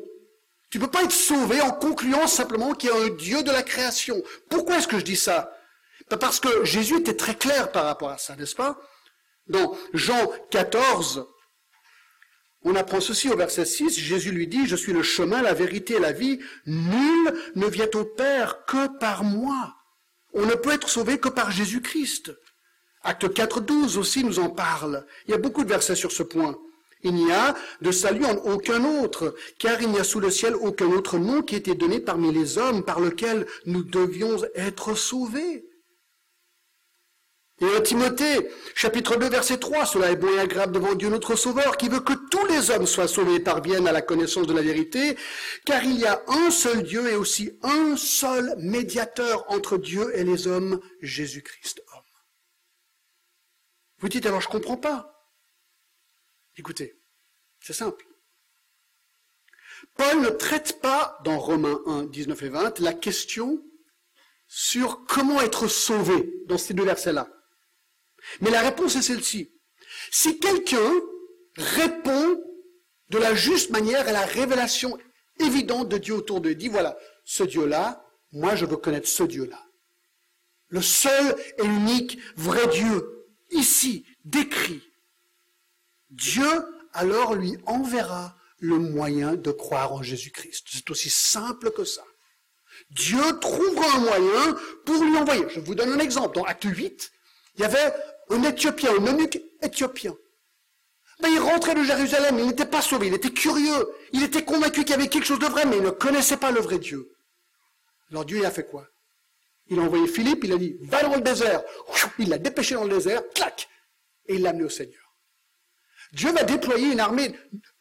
S1: Tu ne peux pas être sauvé en concluant simplement qu'il y a un Dieu de la création. Pourquoi est-ce que je dis ça? Ben Parce que Jésus était très clair par rapport à ça, n'est-ce pas? Dans Jean 14, on apprend ceci au verset 6, Jésus lui dit, je suis le chemin, la vérité et la vie, nul ne vient au Père que par moi. On ne peut être sauvé que par Jésus-Christ. Acte 4, 12 aussi nous en parle. Il y a beaucoup de versets sur ce point. Il n'y a de salut en aucun autre, car il n'y a sous le ciel aucun autre nom qui ait été donné parmi les hommes par lequel nous devions être sauvés. Et en Timothée, chapitre 2, verset 3, cela est bon et agréable devant Dieu notre Sauveur, qui veut que tous les hommes soient sauvés et parviennent à la connaissance de la vérité, car il y a un seul Dieu et aussi un seul médiateur entre Dieu et les hommes, Jésus-Christ. Vous dites alors, je comprends pas. Écoutez, c'est simple. Paul ne traite pas dans Romains 1, 19 et 20 la question sur comment être sauvé dans ces deux versets-là. Mais la réponse est celle-ci. Si quelqu'un répond de la juste manière à la révélation évidente de Dieu autour d'eux, dit voilà, ce Dieu-là, moi je veux connaître ce Dieu-là. Le seul et unique vrai Dieu, ici, décrit, Dieu alors lui enverra le moyen de croire en Jésus-Christ. C'est aussi simple que ça. Dieu trouvera un moyen pour lui envoyer. Je vous donne un exemple. Dans Acte 8, il y avait un Éthiopien, un eunuque éthiopien. Ben, il rentrait de Jérusalem, il n'était pas sauvé, il était curieux, il était convaincu qu'il y avait quelque chose de vrai, mais il ne connaissait pas le vrai Dieu. Alors Dieu il a fait quoi? Il a envoyé Philippe, il a dit, va dans le désert. Il l'a dépêché dans le désert, clac, et il l'a amené au Seigneur. Dieu va déployer une armée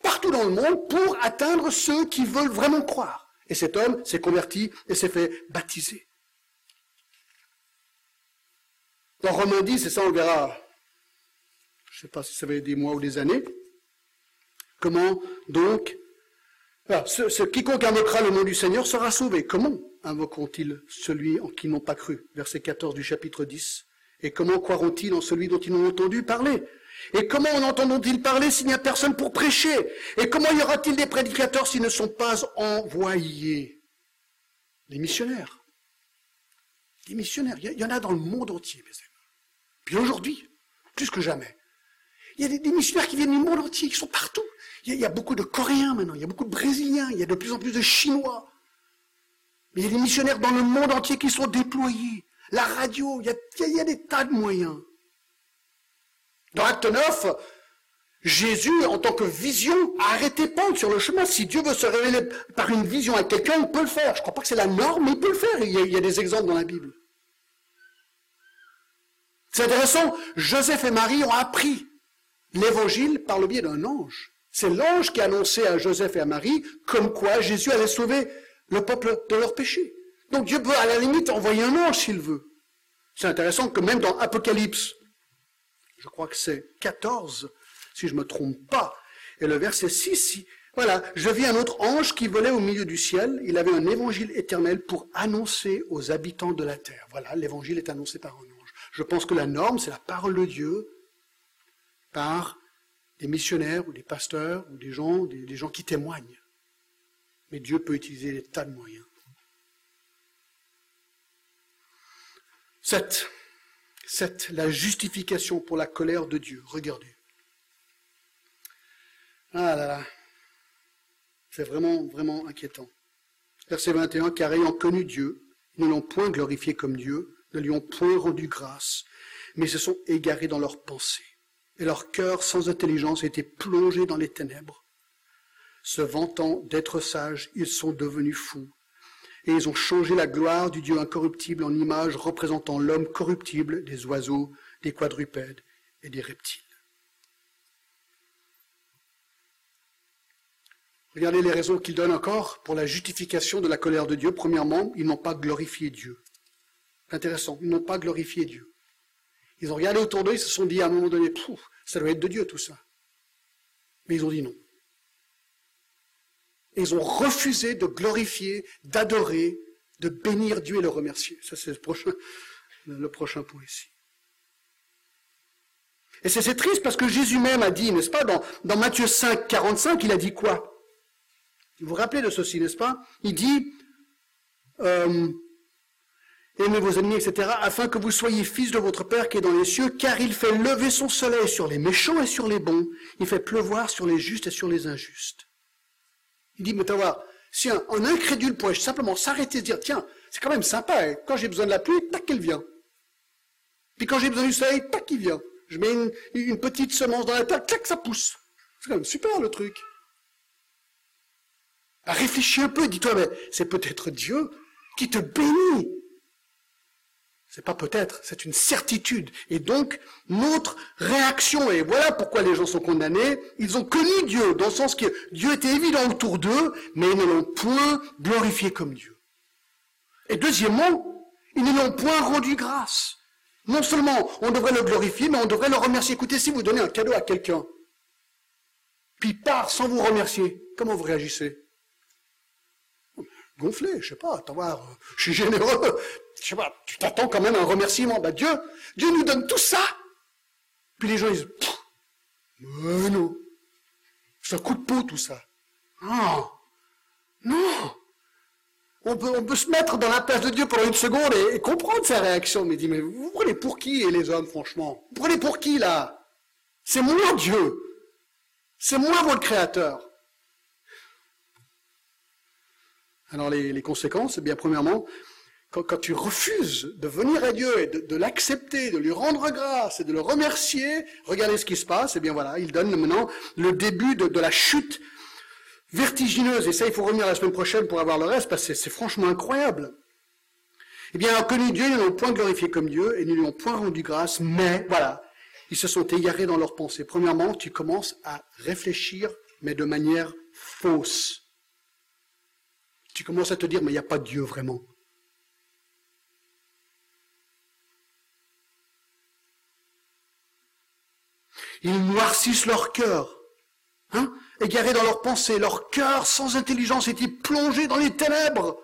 S1: partout dans le monde pour atteindre ceux qui veulent vraiment croire. Et cet homme s'est converti et s'est fait baptiser. Dans Romains 10, et ça on verra, je ne sais pas si ça va être des mois ou des années, comment donc, quiconque invoquera le nom du Seigneur sera sauvé. Comment invoqueront-ils celui en qui n'ont pas cru? Verset 14 du chapitre 10. Et comment croiront-ils en celui dont ils n'ont entendu parler? Et comment en entendront-ils parler s'il n'y a personne pour prêcher? Et comment y aura-t-il des prédicateurs s'ils ne sont pas envoyés? Les missionnaires. Les missionnaires, il y en a dans le monde entier, mes amis. Puis aujourd'hui, plus que jamais. Il y a des, missionnaires qui viennent du monde entier, qui sont partout. Il y, a, beaucoup de Coréens maintenant, il y a beaucoup de Brésiliens, il y a de plus en plus de Chinois. Il y a des missionnaires dans le monde entier qui sont déployés. La radio, il y a, il y a des tas de moyens. Dans Acte 9, Jésus, en tant que vision, a arrêté Paul sur le chemin. Si Dieu veut se révéler par une vision à quelqu'un, il peut le faire. Je ne crois pas que c'est la norme, mais il peut le faire. Il y a des exemples dans la Bible. C'est intéressant, Joseph et Marie ont appris l'évangile par le biais d'un ange. C'est l'ange qui a annoncé à Joseph et à Marie comme quoi Jésus allait sauver le peuple de leur péché. Donc Dieu peut à la limite envoyer un ange s'il veut. C'est intéressant que même dans Apocalypse, je crois que c'est 14, si je ne me trompe pas. Et le verset 6, voilà, je vis un autre ange qui volait au milieu du ciel. Il avait un évangile éternel pour annoncer aux habitants de la terre. Voilà, l'évangile est annoncé par un ange. Je pense que la norme, c'est la parole de Dieu par des missionnaires ou des pasteurs ou des gens, des, gens qui témoignent. Mais Dieu peut utiliser des tas de moyens. 7. C'est la justification pour la colère de Dieu. Regardez. Ah là là. C'est vraiment, vraiment inquiétant. Verset 21, car ayant connu Dieu, ne l'ont point glorifié comme Dieu, ne lui ont point rendu grâce, mais se sont égarés dans leurs pensées. Et leur cœur sans intelligence était plongé dans les ténèbres. Se vantant d'être sages, ils sont devenus fous et ils ont changé la gloire du Dieu incorruptible en image représentant l'homme corruptible, des oiseaux, des quadrupèdes et des reptiles. Regardez les raisons qu'il donne encore pour la justification de la colère de Dieu. Premièrement, ils n'ont pas glorifié Dieu. Intéressant, ils n'ont pas glorifié Dieu. Ils ont regardé autour d'eux, ils se sont dit à un moment donné, ça doit être de Dieu tout ça. Mais ils ont dit non ils ont refusé de glorifier, d'adorer, de bénir Dieu et le remercier. Ça, c'est le prochain, le prochain point ici. Et c'est triste parce que Jésus même a dit, n'est-ce pas, dans, dans Matthieu 5, 45, il a dit quoi? Vous vous rappelez de ceci, n'est-ce pas? Il dit, euh, aimez vos ennemis, etc., afin que vous soyez fils de votre Père qui est dans les cieux, car il fait lever son soleil sur les méchants et sur les bons, il fait pleuvoir sur les justes et sur les injustes. Il dit, mais tu voir, si un, incrédule pourrait simplement s'arrêter et dire, tiens, c'est quand même sympa, hein, quand j'ai besoin de la pluie, tac, elle vient. Puis quand j'ai besoin du soleil, tac, il vient. Je mets une, petite semence dans la terre, tac, ça pousse. C'est quand même super le truc. Réfléchis un peu, dis-toi, mais c'est peut-être Dieu qui te bénit c'est pas peut-être, c'est une certitude. Et donc, notre réaction, et voilà pourquoi les gens sont condamnés, ils ont connu Dieu, dans le sens que Dieu était évident autour d'eux, mais ils ne l'ont point glorifié comme Dieu. Et deuxièmement, ils ne l'ont point rendu grâce. Non seulement on devrait le glorifier, mais on devrait le remercier. Écoutez, si vous donnez un cadeau à quelqu'un, puis part sans vous remercier, comment vous réagissez? Gonflé, je sais pas, attends voir, je suis généreux, je sais pas, tu t'attends quand même un remerciement. Bah Dieu, Dieu nous donne tout ça. Puis les gens disent, mais non, c'est un coup de peau tout ça. Non, non. On peut, on peut se mettre dans la place de Dieu pendant une seconde et, comprendre sa réaction. Mais dit, mais vous prenez pour qui les hommes, franchement? Vous prenez pour qui là? C'est moi Dieu. C'est moi votre créateur. Alors les, conséquences, eh bien premièrement, quand, tu refuses de venir à Dieu et de, l'accepter, de lui rendre grâce et de le remercier, regardez ce qui se passe, eh bien voilà, il donne maintenant le début de, la chute vertigineuse. Et ça, il faut revenir la semaine prochaine pour avoir le reste, parce que c'est franchement incroyable. Eh bien, connu Dieu, ils ne l'ont point glorifié comme Dieu et ne lui ont point rendu grâce, mais voilà, ils se sont égarés dans leurs pensées. Premièrement, tu commences à réfléchir, mais de manière fausse tu commences à te dire, mais il n'y a pas Dieu vraiment. Ils noircissent leur cœur, hein, égarés dans leurs pensées. Leur cœur sans intelligence est plongé dans les ténèbres?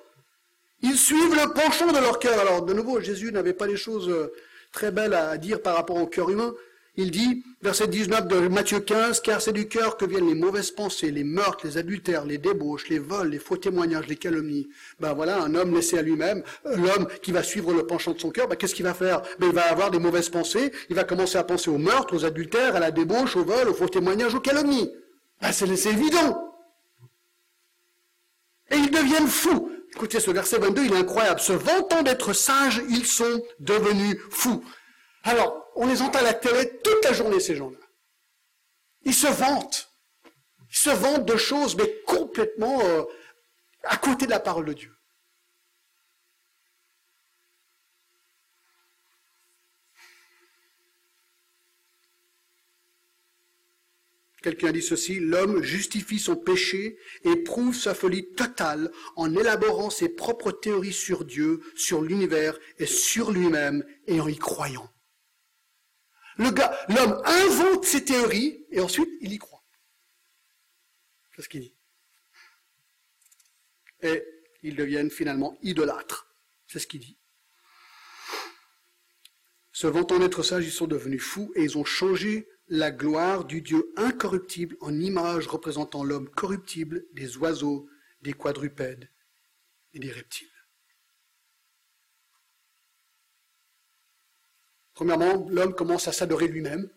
S1: Ils suivent le penchant de leur cœur. Alors, de nouveau, Jésus n'avait pas des choses euh, très belles à dire par rapport au cœur humain. Il dit, verset 19 de Matthieu 15, car c'est du cœur que viennent les mauvaises pensées, les meurtres, les adultères, les débauches, les vols, les faux témoignages, les calomnies. Ben voilà, un homme laissé à lui-même, l'homme qui va suivre le penchant de son cœur, ben qu'est-ce qu'il va faire? Ben Il va avoir des mauvaises pensées, il va commencer à penser aux meurtres, aux adultères, à la débauche, aux vols, aux faux témoignages, aux calomnies. Ben c'est évident. Et ils deviennent fous. Écoutez, ce verset 22, il est incroyable. Se vantant d'être sages, ils sont devenus fous. Alors, on les entend à la télé toute la journée, ces gens-là. Ils se vantent. Ils se vantent de choses, mais complètement euh, à côté de la parole de Dieu. Quelqu'un dit ceci, l'homme justifie son péché et prouve sa folie totale en élaborant ses propres théories sur Dieu, sur l'univers et sur lui-même et en y croyant. L'homme invente ses théories et ensuite il y croit. C'est ce qu'il dit. Et ils deviennent finalement idolâtres. C'est ce qu'il dit. Se vantant d'être sages, ils sont devenus fous et ils ont changé la gloire du Dieu incorruptible en image représentant l'homme corruptible, des oiseaux, des quadrupèdes et des reptiles. Premièrement, l'homme commence à s'adorer lui-même.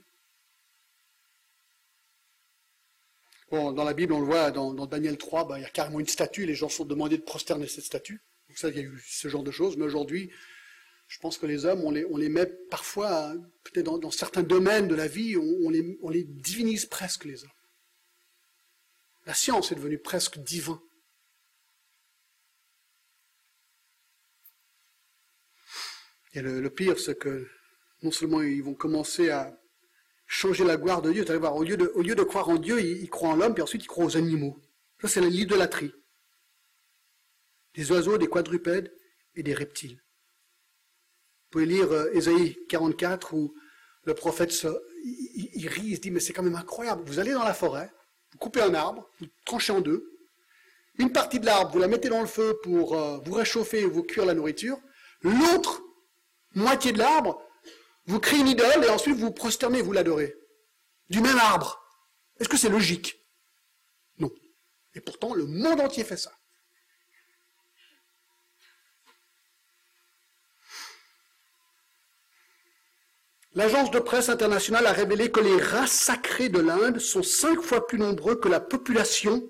S1: Dans la Bible, on le voit, dans, Daniel 3, bah, il y a carrément une statue, les gens sont demandés de prosterner cette statue. Donc ça, il y a eu ce genre de choses. Mais aujourd'hui, je pense que les hommes, on les, met parfois, peut-être dans, certains domaines de la vie, on, les, on les divinise presque, les hommes. La science est devenue presque divin. Et le pire, c'est que non seulement ils vont commencer à changer la gloire de Dieu, voir, au lieu de, au lieu de croire en Dieu, ils, croient en l'homme, puis ensuite ils croient aux animaux. Ça, c'est l'idolâtrie. Des oiseaux, des quadrupèdes et des reptiles. Vous pouvez lire euh, Ésaïe 44 où le prophète se, il, rit, il se dit, mais c'est quand même incroyable. Vous allez dans la forêt, vous coupez un arbre, vous tranchez en deux, une partie de l'arbre, vous la mettez dans le feu pour euh, vous réchauffer et vous cuire la nourriture, l'autre moitié de l'arbre, vous créez une idole et ensuite vous vous prosternez, vous l'adorez. Du même arbre. Est-ce que c'est logique? Non. Et pourtant, le monde entier fait ça. L'agence de presse internationale a révélé que les rats sacrés de l'Inde sont cinq fois plus nombreux que la population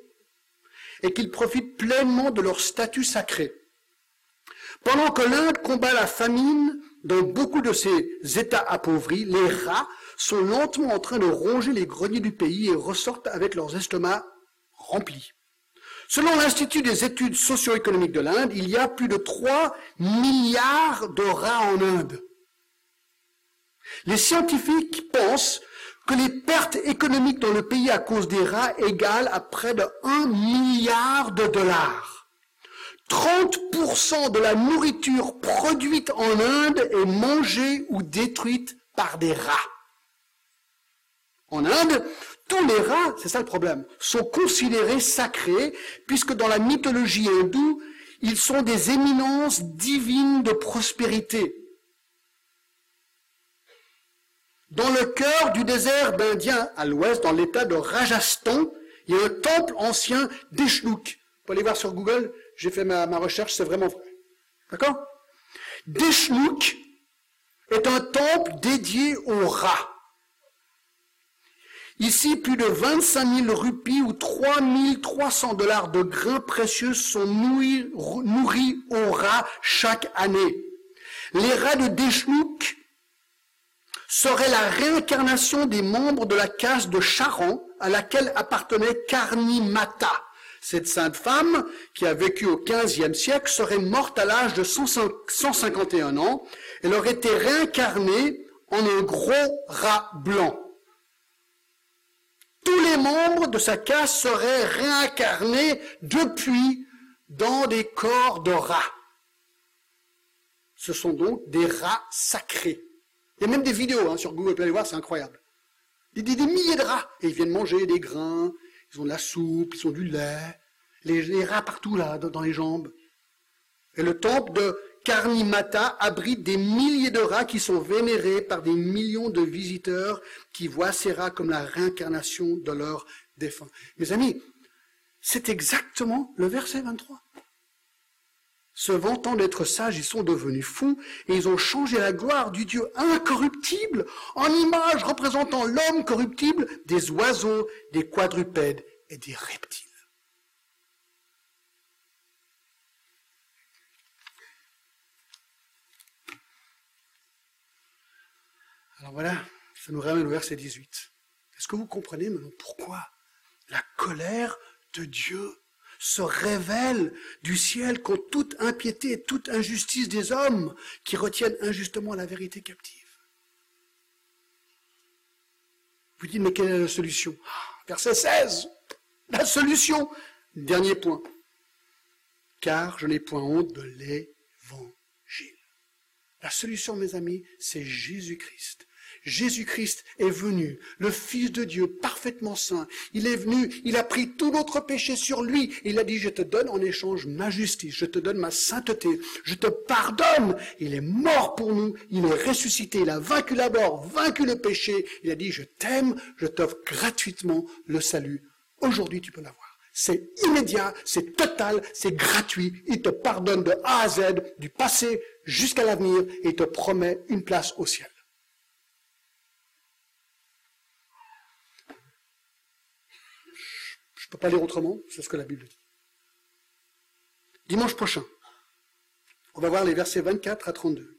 S1: et qu'ils profitent pleinement de leur statut sacré. Pendant que l'Inde combat la famine dans beaucoup de ses États appauvris, les rats sont lentement en train de ronger les greniers du pays et ressortent avec leurs estomacs remplis. Selon l'Institut des études socio-économiques de l'Inde, il y a plus de 3 milliards de rats en Inde. Les scientifiques pensent que les pertes économiques dans le pays à cause des rats égalent à près de 1 milliard de dollars. 30% de la nourriture produite en Inde est mangée ou détruite par des rats. En Inde, tous les rats, c'est ça le problème, sont considérés sacrés, puisque dans la mythologie hindoue, ils sont des éminences divines de prospérité. Dans le cœur du désert d'Indien, à l'ouest, dans l'état de Rajasthan, il y a un temple ancien d'Eshnouk. Vous pouvez aller voir sur Google, j'ai fait ma, recherche, c'est vraiment vrai. D'accord? Deshnouk est un temple dédié aux rats. Ici, plus de 25 000 rupies ou 3 300 dollars de grains précieux sont nourris, nourris aux rats chaque année. Les rats de Deshnouk serait la réincarnation des membres de la caste de Charan à laquelle appartenait Karnimata. Cette sainte femme, qui a vécu au XVe siècle, serait morte à l'âge de 151 ans. Elle aurait été réincarnée en un gros rat blanc. Tous les membres de sa caste seraient réincarnés depuis dans des corps de rats. Ce sont donc des rats sacrés. Il y a même des vidéos hein, sur Google, vous aller voir, c'est incroyable. Des, des, milliers de rats. Et ils viennent manger des grains, ils ont de la soupe, ils ont du lait. Les, rats partout là, dans, les jambes. Et le temple de Karnimata abrite des milliers de rats qui sont vénérés par des millions de visiteurs qui voient ces rats comme la réincarnation de leurs défunts. Mes amis, c'est exactement le verset 23 se vantant d'être sages, ils sont devenus fous et ils ont changé la gloire du Dieu incorruptible en image représentant l'homme corruptible des oiseaux, des quadrupèdes et des reptiles. Alors voilà, ça nous ramène au verset 18. Est-ce que vous comprenez maintenant pourquoi la colère de Dieu se révèle du ciel contre toute impiété et toute injustice des hommes qui retiennent injustement la vérité captive. Vous dites, mais quelle est la solution? Verset 16, la solution. Dernier point. Car je n'ai point honte de l'évangile. La solution, mes amis, c'est Jésus-Christ. Jésus-Christ est venu, le Fils de Dieu, parfaitement saint. Il est venu, il a pris tout notre péché sur lui. Il a dit, je te donne en échange ma justice, je te donne ma sainteté, je te pardonne. Il est mort pour nous, il est ressuscité, il a vaincu la mort, vaincu le péché. Il a dit, je t'aime, je t'offre gratuitement le salut. Aujourd'hui, tu peux l'avoir. C'est immédiat, c'est total, c'est gratuit. Il te pardonne de A à Z, du passé jusqu'à l'avenir, et il te promet une place au ciel. Je ne peux pas lire autrement, c'est ce que la Bible dit. Dimanche prochain, on va voir les versets 24 à 32.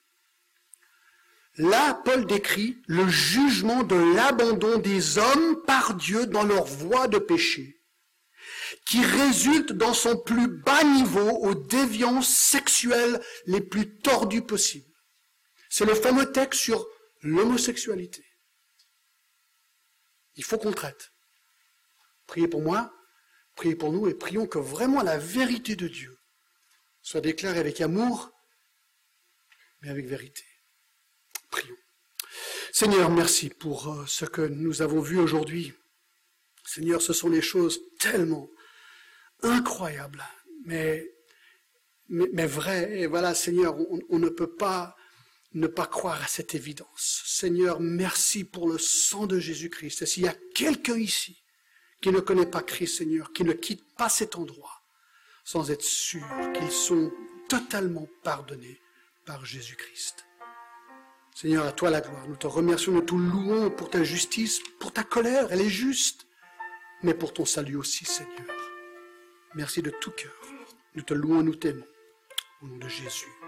S1: Là, Paul décrit le jugement de l'abandon des hommes par Dieu dans leur voie de péché, qui résulte dans son plus bas niveau aux déviances sexuelles les plus tordues possibles. C'est le fameux texte sur l'homosexualité. Il faut qu'on traite. Priez pour moi, Priez pour nous et prions que vraiment la vérité de Dieu soit déclarée avec amour, mais avec vérité. Prions. Seigneur, merci pour euh, ce que nous avons vu aujourd'hui. Seigneur, ce sont des choses tellement incroyables, mais, mais, vraies. Et voilà, Seigneur, on, on ne peut pas ne pas croire à cette évidence. Seigneur, merci pour le sang de Jésus-Christ. Et s'il y a quelqu'un ici qui ne connaît pas Christ, Seigneur, qui ne quitte pas cet endroit sans être sûr qu'ils sont totalement pardonnés par Jésus-Christ. Seigneur, à toi la gloire. Nous te remercions, nous te louons pour ta justice, pour ta colère, elle est juste, mais pour ton salut aussi, Seigneur. Merci de tout cœur. Nous te louons, nous t'aimons. Au nom de Jésus.